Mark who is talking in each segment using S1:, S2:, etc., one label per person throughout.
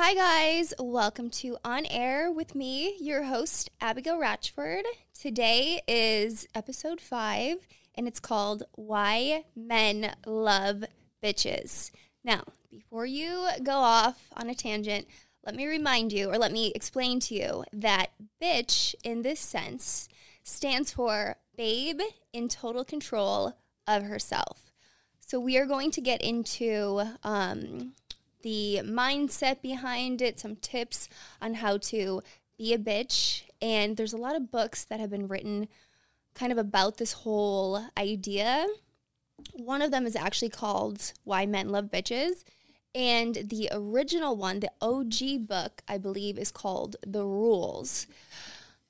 S1: Hi, guys. Welcome to On Air with me, your host, Abigail Ratchford. Today is episode five, and it's called Why Men Love Bitches. Now, before you go off on a tangent, let me remind you, or let me explain to you, that bitch in this sense stands for babe in total control of herself. So, we are going to get into um, the mindset behind it, some tips on how to be a bitch. And there's a lot of books that have been written kind of about this whole idea. One of them is actually called Why Men Love Bitches. And the original one, the OG book, I believe, is called The Rules.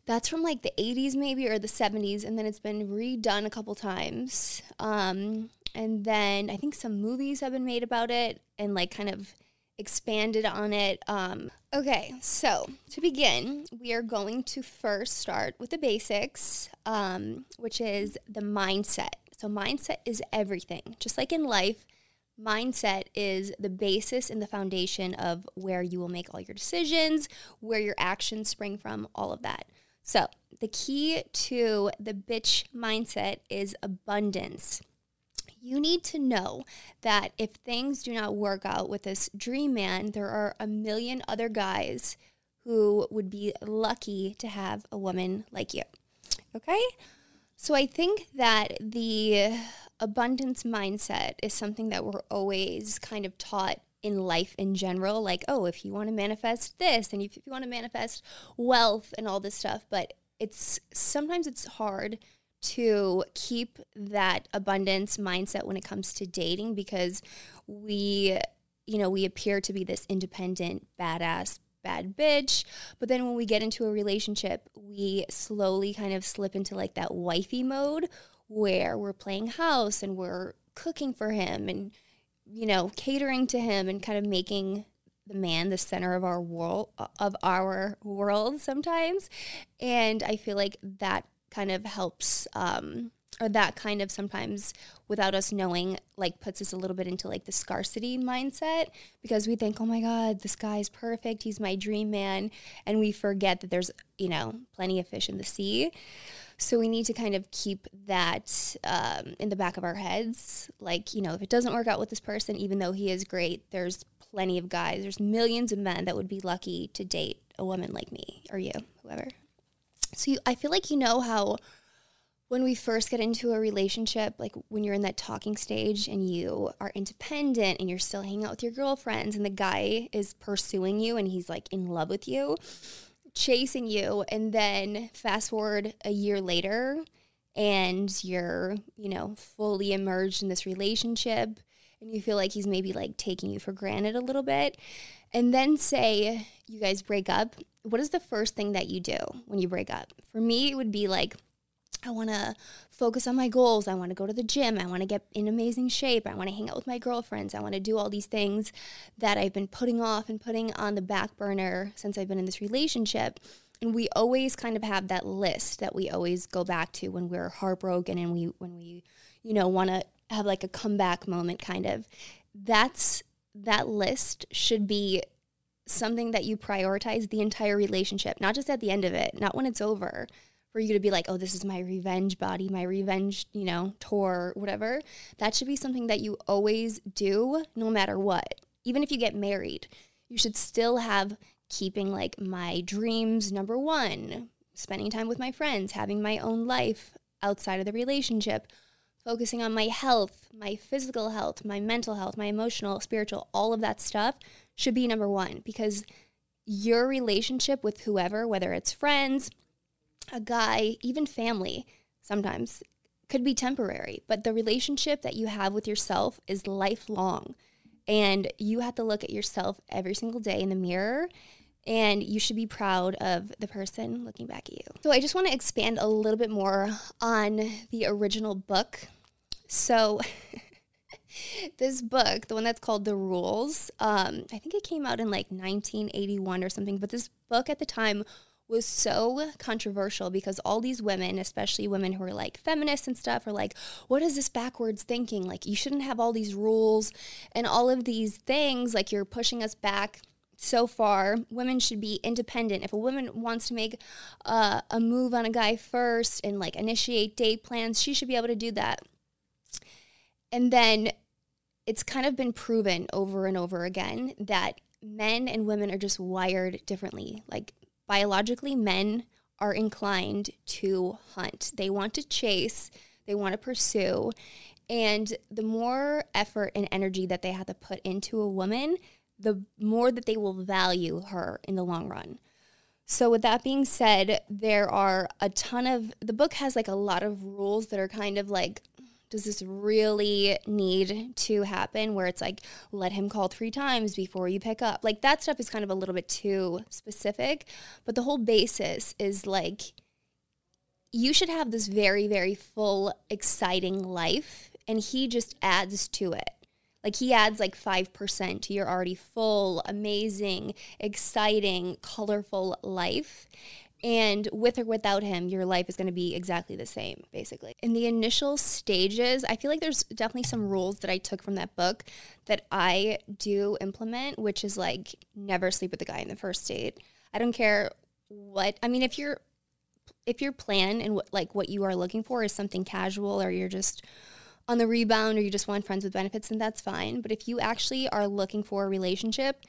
S1: That's from like the 80s, maybe, or the 70s. And then it's been redone a couple times. Um, and then I think some movies have been made about it and like kind of expanded on it. Um, okay, so to begin, we are going to first start with the basics, um, which is the mindset. So, mindset is everything. Just like in life, mindset is the basis and the foundation of where you will make all your decisions, where your actions spring from, all of that. So, the key to the bitch mindset is abundance you need to know that if things do not work out with this dream man, there are a million other guys who would be lucky to have a woman like you. Okay? So I think that the abundance mindset is something that we're always kind of taught in life in general like oh if you want to manifest this and if you want to manifest wealth and all this stuff but it's sometimes it's hard to keep that abundance mindset when it comes to dating because we you know we appear to be this independent badass bad bitch. But then when we get into a relationship we slowly kind of slip into like that wifey mode where we're playing house and we're cooking for him and you know catering to him and kind of making the man the center of our world of our world sometimes. And i feel like that kind of helps um, or that kind of sometimes without us knowing like puts us a little bit into like the scarcity mindset because we think oh my god this guy's perfect. He's my dream man. And we forget that there's you know plenty of fish in the sea. So we need to kind of keep that um, in the back of our heads. Like you know if it doesn't work out with this person even though he is great there's plenty of guys there's millions of men that would be lucky to date a woman like me or you whoever so you, I feel like you know how when we first get into a relationship, like when you're in that talking stage and you are independent and you're still hanging out with your girlfriends and the guy is pursuing you and he's like in love with you, chasing you, and then fast forward a year later and you're, you know, fully immersed in this relationship and you feel like he's maybe like taking you for granted a little bit. And then say you guys break up what is the first thing that you do when you break up? For me, it would be like, I want to focus on my goals. I want to go to the gym. I want to get in amazing shape. I want to hang out with my girlfriends. I want to do all these things that I've been putting off and putting on the back burner since I've been in this relationship. And we always kind of have that list that we always go back to when we're heartbroken and we when we, you know, want to have like a comeback moment kind of. That's that list should be something that you prioritize the entire relationship, not just at the end of it, not when it's over, for you to be like, oh, this is my revenge body, my revenge, you know, tour, whatever. That should be something that you always do no matter what. Even if you get married, you should still have keeping like my dreams number one, spending time with my friends, having my own life outside of the relationship, focusing on my health, my physical health, my mental health, my emotional, spiritual, all of that stuff should be number one because your relationship with whoever, whether it's friends, a guy, even family, sometimes could be temporary, but the relationship that you have with yourself is lifelong. And you have to look at yourself every single day in the mirror and you should be proud of the person looking back at you. So, I just want to expand a little bit more on the original book. So, this book, the one that's called The Rules, um, I think it came out in like 1981 or something, but this book at the time was so controversial because all these women, especially women who are like feminists and stuff, are like, what is this backwards thinking? Like, you shouldn't have all these rules and all of these things. Like, you're pushing us back so far, women should be independent. If a woman wants to make uh, a move on a guy first and like initiate date plans, she should be able to do that. And then it's kind of been proven over and over again that men and women are just wired differently. Like biologically, men are inclined to hunt, they want to chase, they want to pursue. And the more effort and energy that they have to put into a woman, the more that they will value her in the long run. So, with that being said, there are a ton of the book has like a lot of rules that are kind of like, does this really need to happen? Where it's like, let him call three times before you pick up. Like, that stuff is kind of a little bit too specific. But the whole basis is like, you should have this very, very full, exciting life. And he just adds to it. Like he adds like 5% to your already full, amazing, exciting, colorful life. And with or without him, your life is going to be exactly the same, basically. In the initial stages, I feel like there's definitely some rules that I took from that book that I do implement, which is like never sleep with the guy in the first date. I don't care what, I mean, if you're, if your plan and what, like what you are looking for is something casual or you're just on the rebound or you just want friends with benefits, then that's fine. But if you actually are looking for a relationship,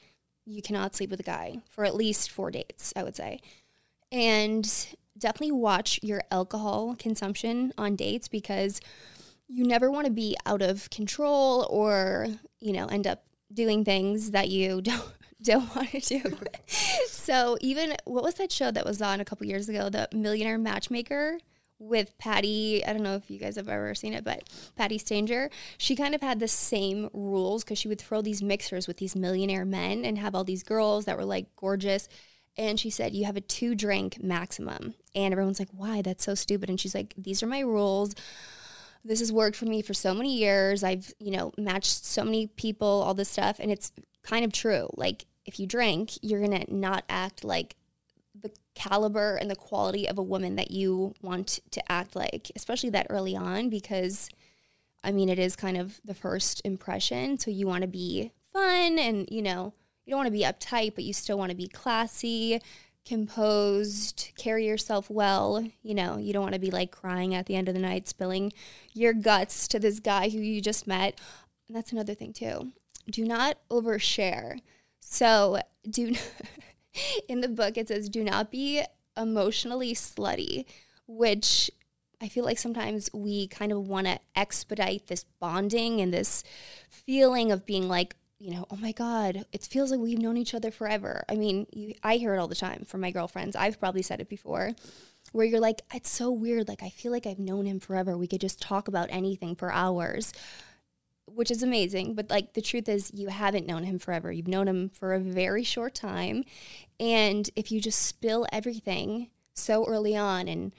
S1: you cannot sleep with a guy for at least four dates, I would say. And definitely watch your alcohol consumption on dates because you never want to be out of control or, you know, end up doing things that you don't don't want to do. so even what was that show that was on a couple years ago, the Millionaire Matchmaker? with Patti? I don't know if you guys have ever seen it, but Patti Stanger, she kind of had the same rules because she would throw these mixers with these millionaire men and have all these girls that were like gorgeous. And she said, You have a two drink maximum. And everyone's like, Why? That's so stupid. And she's like, These are my rules. This has worked for me for so many years. I've, you know, matched so many people, all this stuff. And it's kind of true. Like, if you drink, you're to not act like the caliber and the quality of a woman that you want to act like, especially that early on, because I mean, it is kind of the first impression. So you want to be fun and, you know, you don't want to be uptight, but you still want to be classy, composed, carry yourself well. You know, you don't want to be like crying at the end of the night, spilling your guts to this guy who you just met. And that's another thing, too. Do not overshare. So do. in the book it says do not be emotionally slutty, which I feel like sometimes we kind of want to expedite this bonding and this feeling of being like, you know, oh my God, it feels like we've known each other forever. I mean, you, I hear it all the time from my girlfriends. I've probably said it before, where you're like, it's so weird. Like, I feel like I've known him forever. We could just talk about anything for hours which is amazing. But like the truth is, you haven't known him forever. You've known him for a very short time. And if you just spill everything so early on and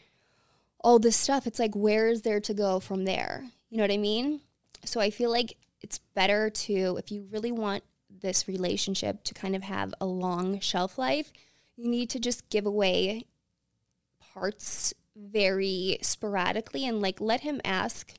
S1: all this stuff, it's like, where is there to go from there? You know what I mean? So I feel like it's better to, if you really want this relationship to kind of have a long shelf life, you need to just give away parts very sporadically and like let him ask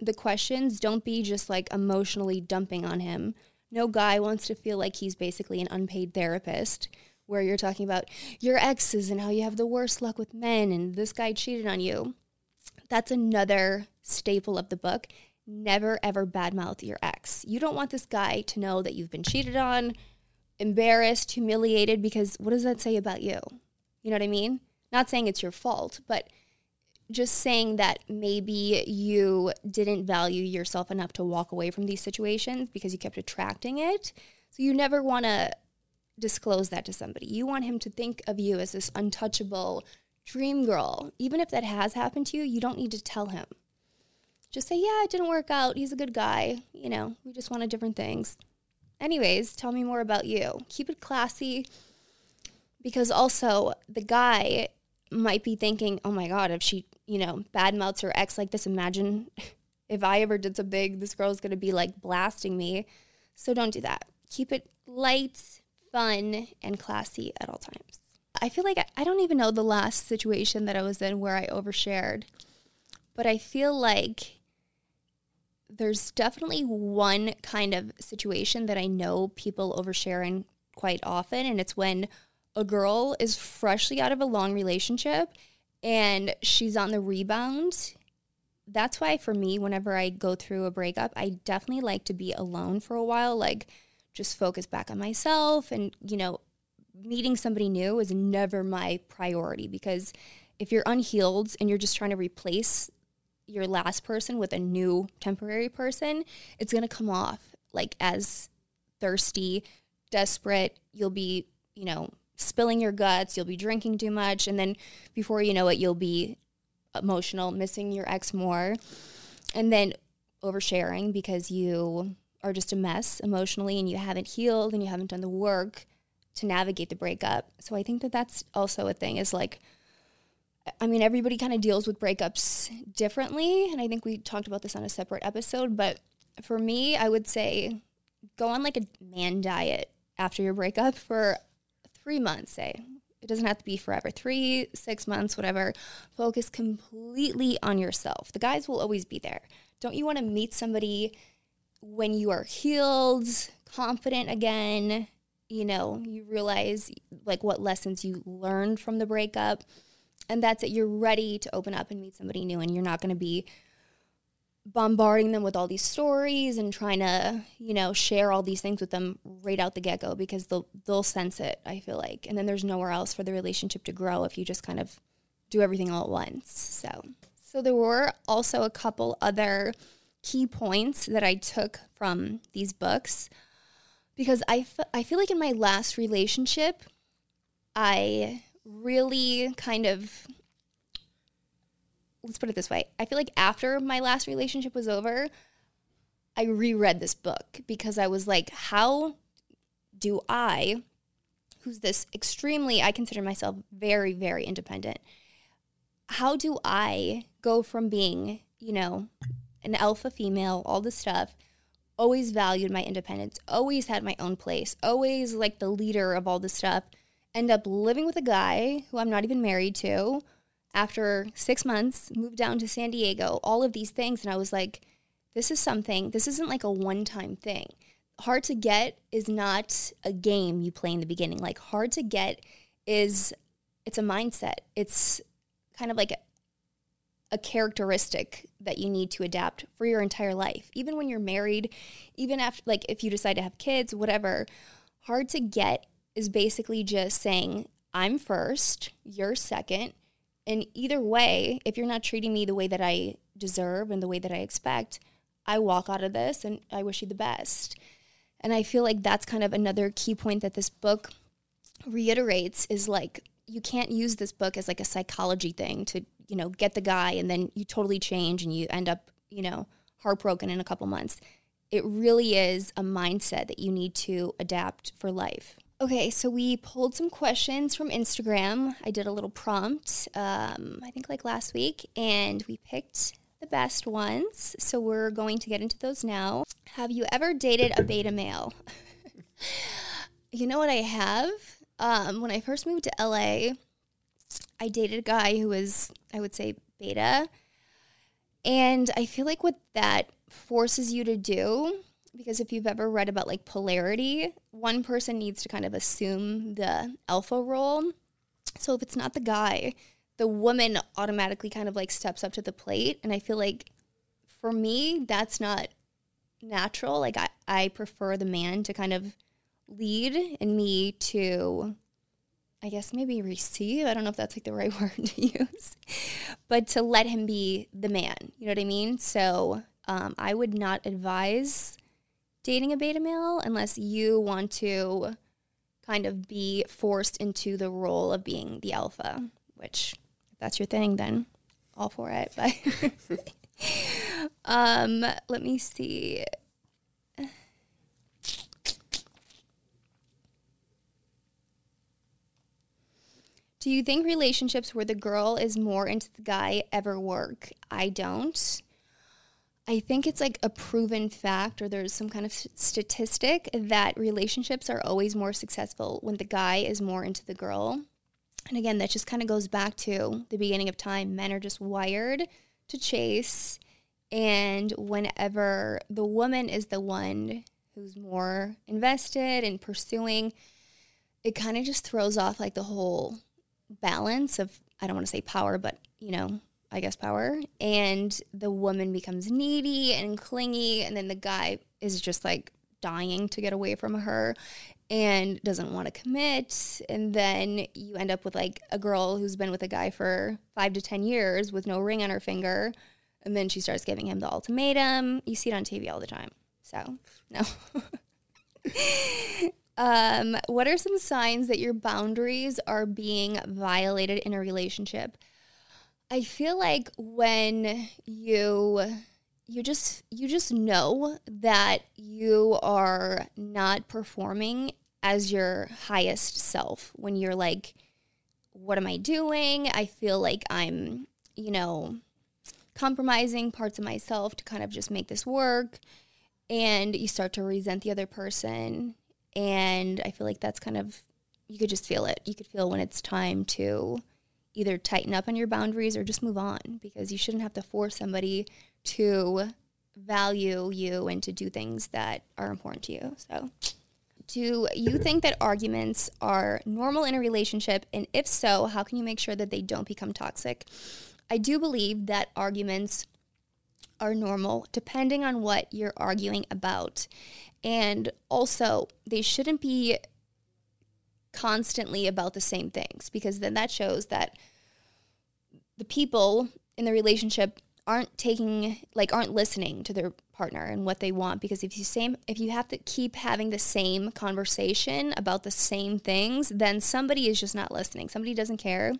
S1: the questions, don't be just like emotionally dumping on him. No guy wants to feel like he's basically an unpaid therapist where you're talking about your exes and how you have the worst luck with men and this guy cheated on you. That's another staple of the book. Never ever badmouth your ex. You don't want this guy to know that you've been cheated on, embarrassed, humiliated, because what does that say about you? You know what I mean? Not saying it's your fault, but just saying that maybe you didn't value yourself enough to walk away from these situations because you kept attracting it. So you never want to disclose that to somebody. You want him to think of you as this untouchable dream girl. Even if that has happened to you, you don't need to tell him. Just say, yeah, it didn't work out. He's a good guy. You know, we just wanted different things. Anyways, tell me more about you. Keep it classy because also the guy might be thinking, oh my God, if she, you know, bad mouths her ex like this, imagine if I ever did something, this girl's gonna be like blasting me. So don't do that. Keep it light, fun, and classy at all times. I feel like I, I don't even know the last situation that I was in where I overshared, but I feel like there's definitely one kind of situation that I know people overshare in quite often, and it's when a girl is freshly out of a long relationship and she's on the rebound. That's why, for me, whenever I go through a breakup, I definitely like to be alone for a while, like just focus back on myself. And, you know, meeting somebody new is never my priority because if you're unhealed and you're just trying to replace your last person with a new temporary person, it's going to come off like as thirsty, desperate. You'll be, you know, spilling your guts, you'll be drinking too much, and then before you know it, you'll be emotional, missing your ex more, and then oversharing because you are just a mess emotionally and you haven't healed and you haven't done the work to navigate the breakup. So I think that that's also a thing is like I mean everybody kind of deals with breakups differently and I think we talked about this on a separate episode, but for me, I would say go on like a man diet after your breakup for three months, say. It doesn't have to be forever. Three, six months, whatever. Focus completely on yourself. The guys will always be there. Don't you want to meet somebody when you are healed, confident again? You know, you realize like what lessons you learned from the breakup. And that's it. You're ready to open up and meet somebody new, and you're not going to be bombarding them with all these stories and trying to, you know, share all these things with them right out the get-go because they'll they'll sense it, I feel like. And then there's nowhere else for the relationship to grow if you just kind of do everything all at once. So, so there were also a couple other key points that I took from these books because I, f- I feel like in my last relationship I really kind of let's put it this way. I feel like after my last relationship was over, I reread this book because I was like, how do I, who's this extremely, I consider myself very, very independent, how do I go from being, you know, an alpha female, all this stuff, always valued my independence, always had my own place, always like the leader of all this stuff, end up living with a guy who I'm not even married to after six months, moved down to San Diego, all of these things. And I was like, this is something, this isn't like a one time thing. Hard to get is not a game you play in the beginning. Like, hard to get is, it's a mindset. It's kind of like a, a characteristic that you need to adapt for your entire life. Even when you're married, even after, like, if you decide to have kids, whatever, hard to get is basically just saying, I'm first, you're second, and either way, if you're not treating me the way that I deserve and the way that I expect, I walk out of this and I wish you the best. And I feel like that's kind of another key point that this book reiterates is like you can't use this book as like a psychology thing to, you know, get the guy and then you totally change and you end up, you know, heartbroken in a couple months. It really is a mindset that you need to adapt for life. Okay, so we pulled some questions from Instagram. I did a little prompt, um, I think like last week, and we picked the best ones. So we're going to get into those now. Have you ever dated a beta male? you know what I have? Um, when I first moved to LA, I dated a guy who was, I would say, beta. And I feel like what that forces you to do because if you've ever read about like polarity, one person needs to kind of assume the alpha role. So if it's not the guy, the woman automatically kind of like steps up to the plate. And I feel like for me, that's not natural. Like I, I prefer the man to kind of lead and me to I guess maybe receive. I don't know if that's like the right word to use, but to let him be the man. You know what I mean? So um, I would not advise dating a beta male unless you want to kind of be forced into the role of being the alpha, which if that's your thing, then all for it. But um, let me see. Do you think relationships where the girl is more into the guy ever work? I don't. I think it's like a proven fact, or there's some kind of statistic that relationships are always more successful when the guy is more into the girl. And again, that just kind of goes back to the beginning of time. Men are just wired to chase. And whenever the woman is the one who's more invested in pursuing, it kind of just throws off like the whole balance of I don't want to say power, but you know, I guess power. And the woman becomes needy and clingy, and then the guy is just like dying to get away from her and doesn't want to commit. And then you end up with like a girl who's been with a guy for five to 10 years with no ring on her finger. And then she starts giving him the ultimatum. You see it on TV all the time. So, no. um, what are some signs that your boundaries are being violated in a relationship? I feel like when you you just you just know that you are not performing as your highest self when you're like what am I doing? I feel like I'm, you know, compromising parts of myself to kind of just make this work and you start to resent the other person and I feel like that's kind of you could just feel it. You could feel when it's time to either tighten up on your boundaries or just move on because you shouldn't have to force somebody to value you and to do things that are important to you. So, do you think that arguments are normal in a relationship? And if so, how can you make sure that they don't become toxic? I do believe that arguments are normal depending on what you're arguing about. And also, they shouldn't be constantly about the same things because then that shows that the people in the relationship aren't taking like aren't listening to their partner and what they want because if you same if you have to keep having the same conversation about the same things then somebody is just not listening. Somebody doesn't care.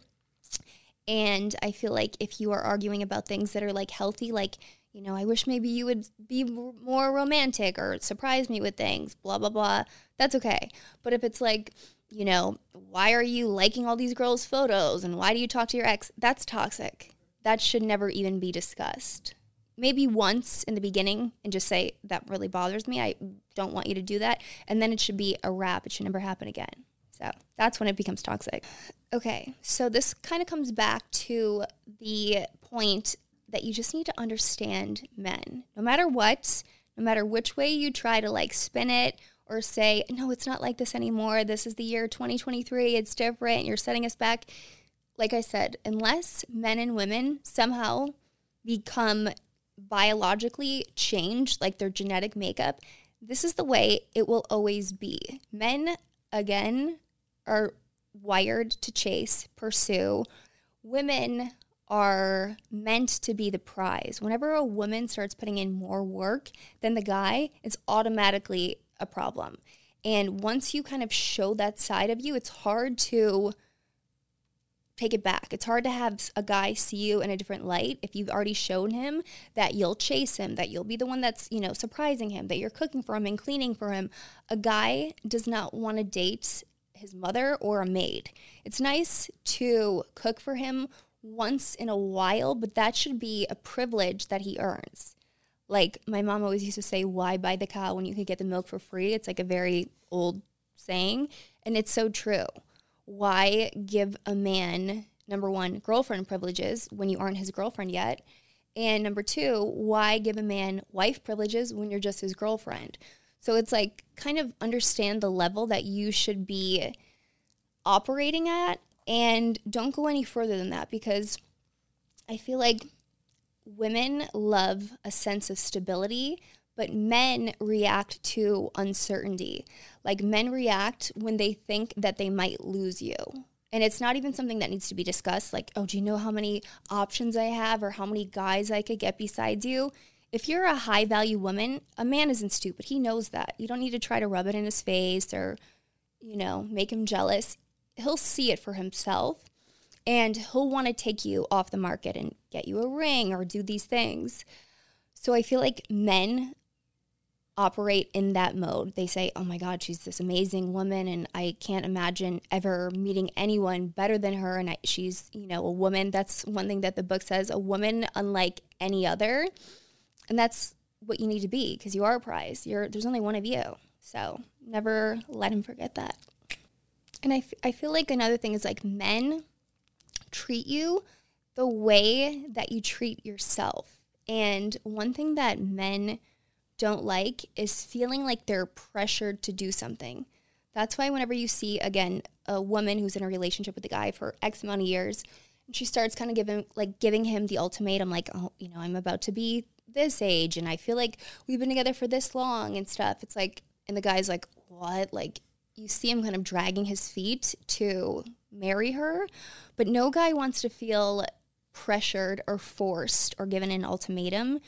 S1: And i feel like if you are arguing about things that are like healthy like you know i wish maybe you would be more romantic or surprise me with things blah blah blah that's okay. But if it's like you know why are you liking all these girls photos and why do you talk to your ex that's toxic that should never even be discussed. Maybe once in the beginning and just say, that really bothers me. I don't want you to do that. And then it should be a wrap. It should never happen again. So that's when it becomes toxic. Okay, so this kind of comes back to the point that you just need to understand men. No matter what, no matter which way you try to like spin it or say, no, it's not like this anymore. This is the year 2023. It's different. You're setting us back like I said, unless men and women somehow become biologically changed, like their genetic makeup, this is the way it will always be. Men, again, are wired to chase, pursue. Women are meant to be the prize. Whenever a woman starts putting in more work than the guy, it's automatically a problem. And once you kind of show that side of you, it's hard to take it back. It's hard to have a guy see you in a different light if you've already shown him that you'll chase him, that you'll be the one that's, you know, surprising him, that you're cooking for him and cleaning for him. A guy does not want to date his mother or a maid. It's nice to cook for him once in a while, but that should be a privilege that he earns. Like my mom always used to say, why buy the cow when you could get the milk for free? It's like a very old saying, and it's so true why give a man, number one, girlfriend privileges when you aren't his girlfriend yet? And number two, why give a man wife privileges when you're just his girlfriend? So it's like kind of understand the level that you should be operating at and don't go any further than that because I feel like women love a sense of stability, but men react to uncertainty. Like men react when they think that they might lose you. And it's not even something that needs to be discussed like, oh, do you know how many options I have or how many guys I could get besides you? If you're a high value woman, a man isn't stupid. He knows that. You don't need to try to rub it in his face or, you know, make him jealous. He'll see it for himself and he'll want to take you off the market and get you a ring or do these things. So I feel like men operate in that mode. They say, "Oh my god, she's this amazing woman and I can't imagine ever meeting anyone better than her and I, she's, you know, a woman." That's one thing that the book says, a woman unlike any other. And that's what you need to be because you are a prize. You're there's only one of you. So, never let him forget that. And I, f- I feel like another thing is like men treat you the way that you treat yourself. And one thing that men don't like is feeling like they're pressured to do something. That's why whenever you see again a woman who's in a relationship with a guy for X amount of years, and she starts kind of giving like giving him the ultimatum, like, oh, you know, I'm about to be this age, and I feel like we've been together for this long and stuff. It's like, and the guy's like, what? Like, you see him kind of dragging his feet to marry her, but no guy wants to feel pressured or forced or given an ultimatum.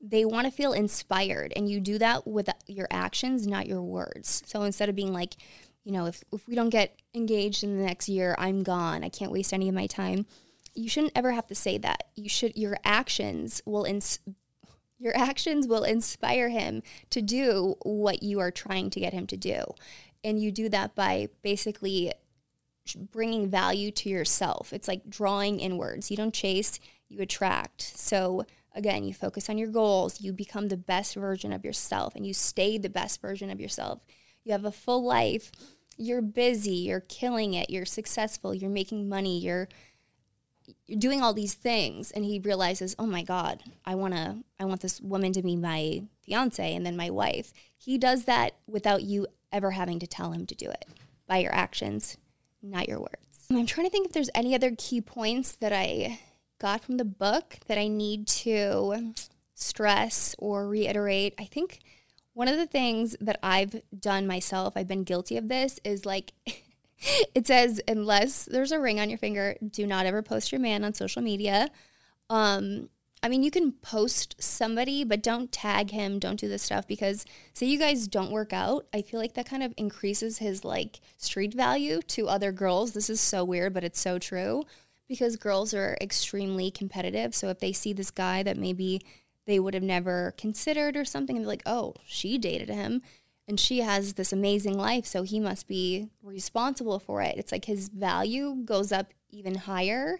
S1: They want to feel inspired and you do that with your actions not your words. So instead of being like you know if, if we don't get engaged in the next year i'm gone i can't waste any of my time. You shouldn't ever have to say that. You should your actions will ins- your actions will inspire him to do what you are trying to get him to do. And you do that by basically bringing value to yourself. It's like drawing inwards. You don't chase you attract. So Again, you focus on your goals, you become the best version of yourself, and you stay the best version of yourself. You have a full life. You're busy, you're killing it, you're successful, you're making money, you're you're doing all these things. And he realizes, "Oh my god, I want to I want this woman to be my fiance and then my wife." He does that without you ever having to tell him to do it by your actions, not your words. I'm trying to think if there's any other key points that I got from the book that I need to stress or reiterate. I think one of the things that I've done myself, I've been guilty of this, is like it says, unless there's a ring on your finger, do not ever post your man on social media. Um, I mean, you can post somebody, but don't tag him. Don't do this stuff because, say, you guys don't work out. I feel like that kind of increases his like street value to other girls. This is so weird, but it's so true because girls are extremely competitive. So if they see this guy that maybe they would have never considered or something, and they're like, oh, she dated him and she has this amazing life, so he must be responsible for it. It's like his value goes up even higher,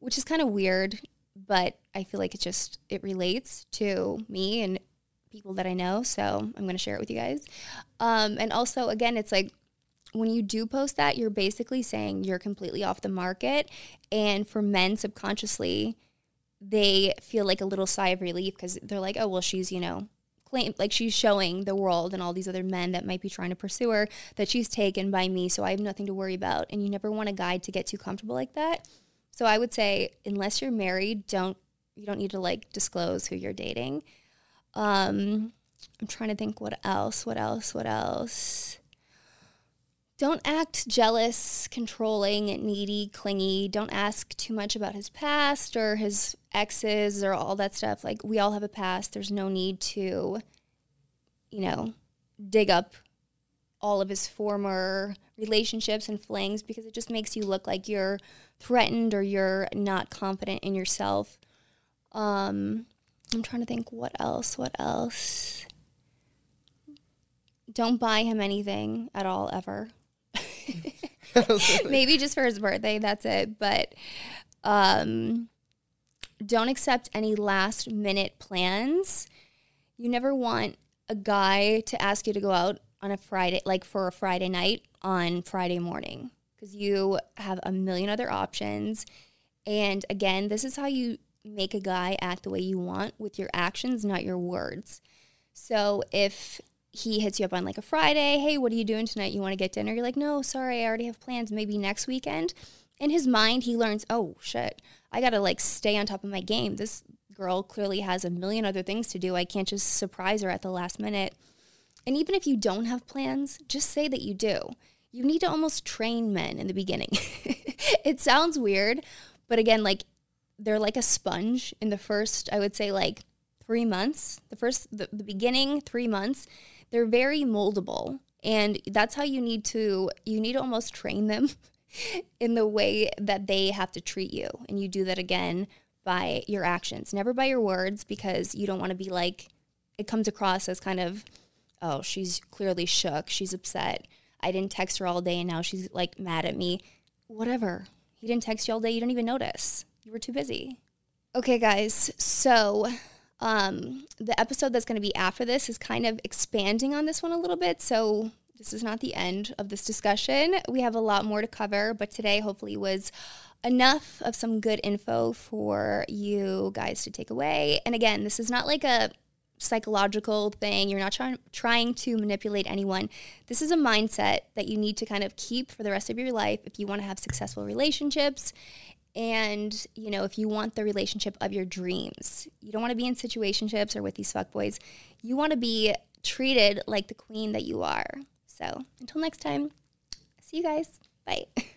S1: which is kind of weird, but I feel like it just it relates to me and people that I know, so I'm going to share it with you guys. Um, and also, again, it's like when you do post that, you're basically saying you're completely off the market. And for men, subconsciously, they feel like a little sigh of relief because they're like, oh, well, she's, you know, claim like she's showing the world and all these other men that might be trying to pursue her that she's taken by me. So I have nothing to worry about. And you never want a guy to get too comfortable like that. So I would say, unless you're married, don't, you don't need to like disclose who you're dating. Um, I'm trying to think what else, what else, what else don't act jealous, controlling, needy, clingy. Don't ask too much about his past or his exes or all that stuff. Like, we all have a past. There's no need to, you know, dig up all of his former relationships and flings because it just makes you look like you're threatened or you're not confident in yourself. Um, I'm trying to think what else, what else. Don't buy him anything at all ever. Maybe just for his birthday, that's it. But um, don't accept any last minute plans. You never want a guy to ask you to go out on a Friday, like for a Friday night on Friday morning, because you have a million other options. And again, this is how you make a guy act the way you want with your actions, not your words. So if he hits you up on like a Friday, hey, what are you doing tonight? You want to get dinner? You're like, no, sorry, I already have plans. Maybe next weekend. In his mind, he learns, oh shit, I gotta like stay on top of my game. This girl clearly has a million other things to do. I can't just surprise her at the last minute. And even if you don't have plans, just say that you do. You need to almost train men in the beginning. it sounds weird, but again, like they're like a sponge in the first, I would say, like three months, the first, the, the beginning three months they're very moldable and that's how you need to you need to almost train them in the way that they have to treat you and you do that again by your actions never by your words because you don't want to be like it comes across as kind of oh she's clearly shook. She's upset. I didn't text her all day and now she's like mad at me. Whatever. He didn't text you all day. You don't even notice. You were too busy. Okay guys. So um, the episode that's going to be after this is kind of expanding on this one a little bit. So this is not the end of this discussion. We have a lot more to cover, but today hopefully was enough of some good info for you guys to take away. And again, this is not like a psychological thing. You're not trying trying to manipulate anyone. This is a mindset that you need to kind of keep for the rest of your life if you want to have successful relationships and you know if you want the relationship of your dreams. You don't want to be in situationships or with these fuckboys. You want to be treated like the queen that you are. So, until next time, see you guys. Bye.